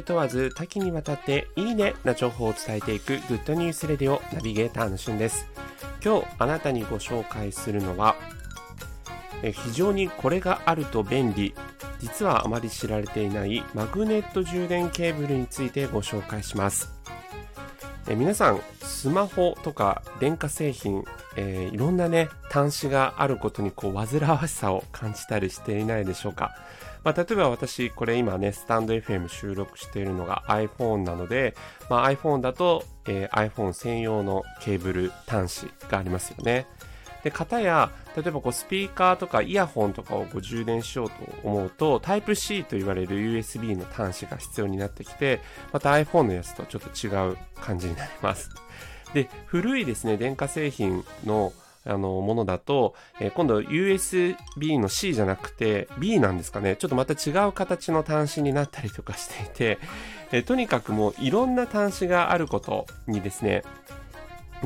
ル問わず多岐にわたっていいねな情報を伝えていくグッドニュースレディオナビゲーターのしゅんです。今日あなたにご紹介するのはえ非常にこれがあると便利実はあまり知られていないマグネット充電ケーブルについてご紹介します。え皆さんスマホとか電化製品、えー、いろんなね端子があることにこう煩わしさを感じたりしていないでしょうかまあ、例えば私、これ今ね、スタンド FM 収録しているのが iPhone なので、まあ、iPhone だと、えー、iPhone 専用のケーブル端子がありますよね。で、型や、例えばこうスピーカーとかイヤホンとかをこう充電しようと思うと、Type-C と言われる USB の端子が必要になってきて、また iPhone のやつとちょっと違う感じになります。で、古いですね、電化製品のあの、ものだと、えー、今度 USB の C じゃなくて B なんですかね。ちょっとまた違う形の端子になったりとかしていて、えー、とにかくもういろんな端子があることにですね、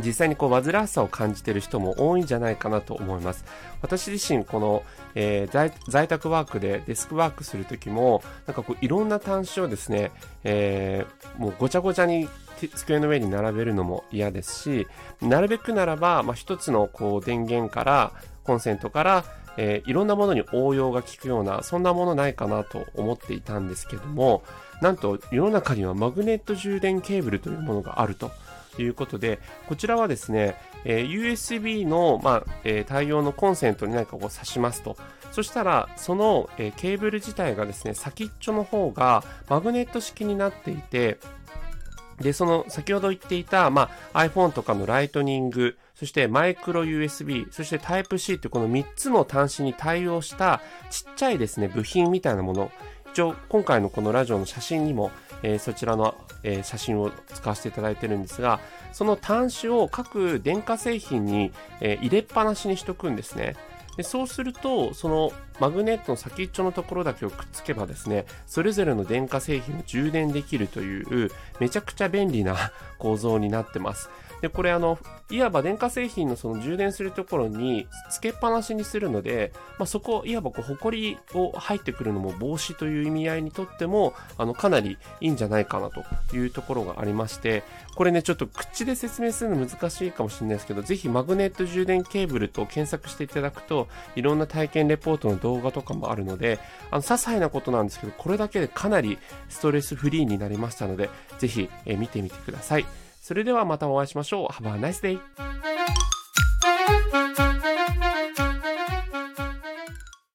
実際にこう煩わしさを感じている人も多いんじゃないかなと思います。私自身この、えー、在宅ワークでデスクワークするときもなんかこういろんな端子をですね、えー、もうごちゃごちゃに机の上に並べるのも嫌ですしなるべくならば、まあ、一つのこう電源からコンセントからえー、いろんなものに応用が効くような、そんなものないかなと思っていたんですけども、なんと世の中にはマグネット充電ケーブルというものがあるということで、こちらはですね、えー、USB の、まあえー、対応のコンセントに何かこう挿しますと。そしたら、その、えー、ケーブル自体がですね、先っちょの方がマグネット式になっていて、で、その先ほど言っていた、まあ、iPhone とかのライトニング、そしてマイクロ USB、そして Type-C ってこの3つの端子に対応したちっちゃいですね、部品みたいなもの。一応、今回のこのラジオの写真にも、えー、そちらの、えー、写真を使わせていただいてるんですが、その端子を各電化製品に、えー、入れっぱなしにしとくんですね。でそうすると、そのマグネットの先っちょのところだけをくっつけばですね、それぞれの電化製品を充電できるという、めちゃくちゃ便利な構造になってます。で、これあの、いわば電化製品のその充電するところにつけっぱなしにするので、まあ、そこ、いわばこう、埃を入ってくるのも防止という意味合いにとっても、あの、かなりいいんじゃないかなというところがありまして、これね、ちょっと口で説明するの難しいかもしれないですけど、ぜひマグネット充電ケーブルと検索していただくと、いろんな体験レポートの動画とかもあるので、あの、些細なことなんですけど、これだけでかなりストレスフリーになりましたので、ぜひ、え見てみてください。それではまたお会いしましょう。Have a nice day!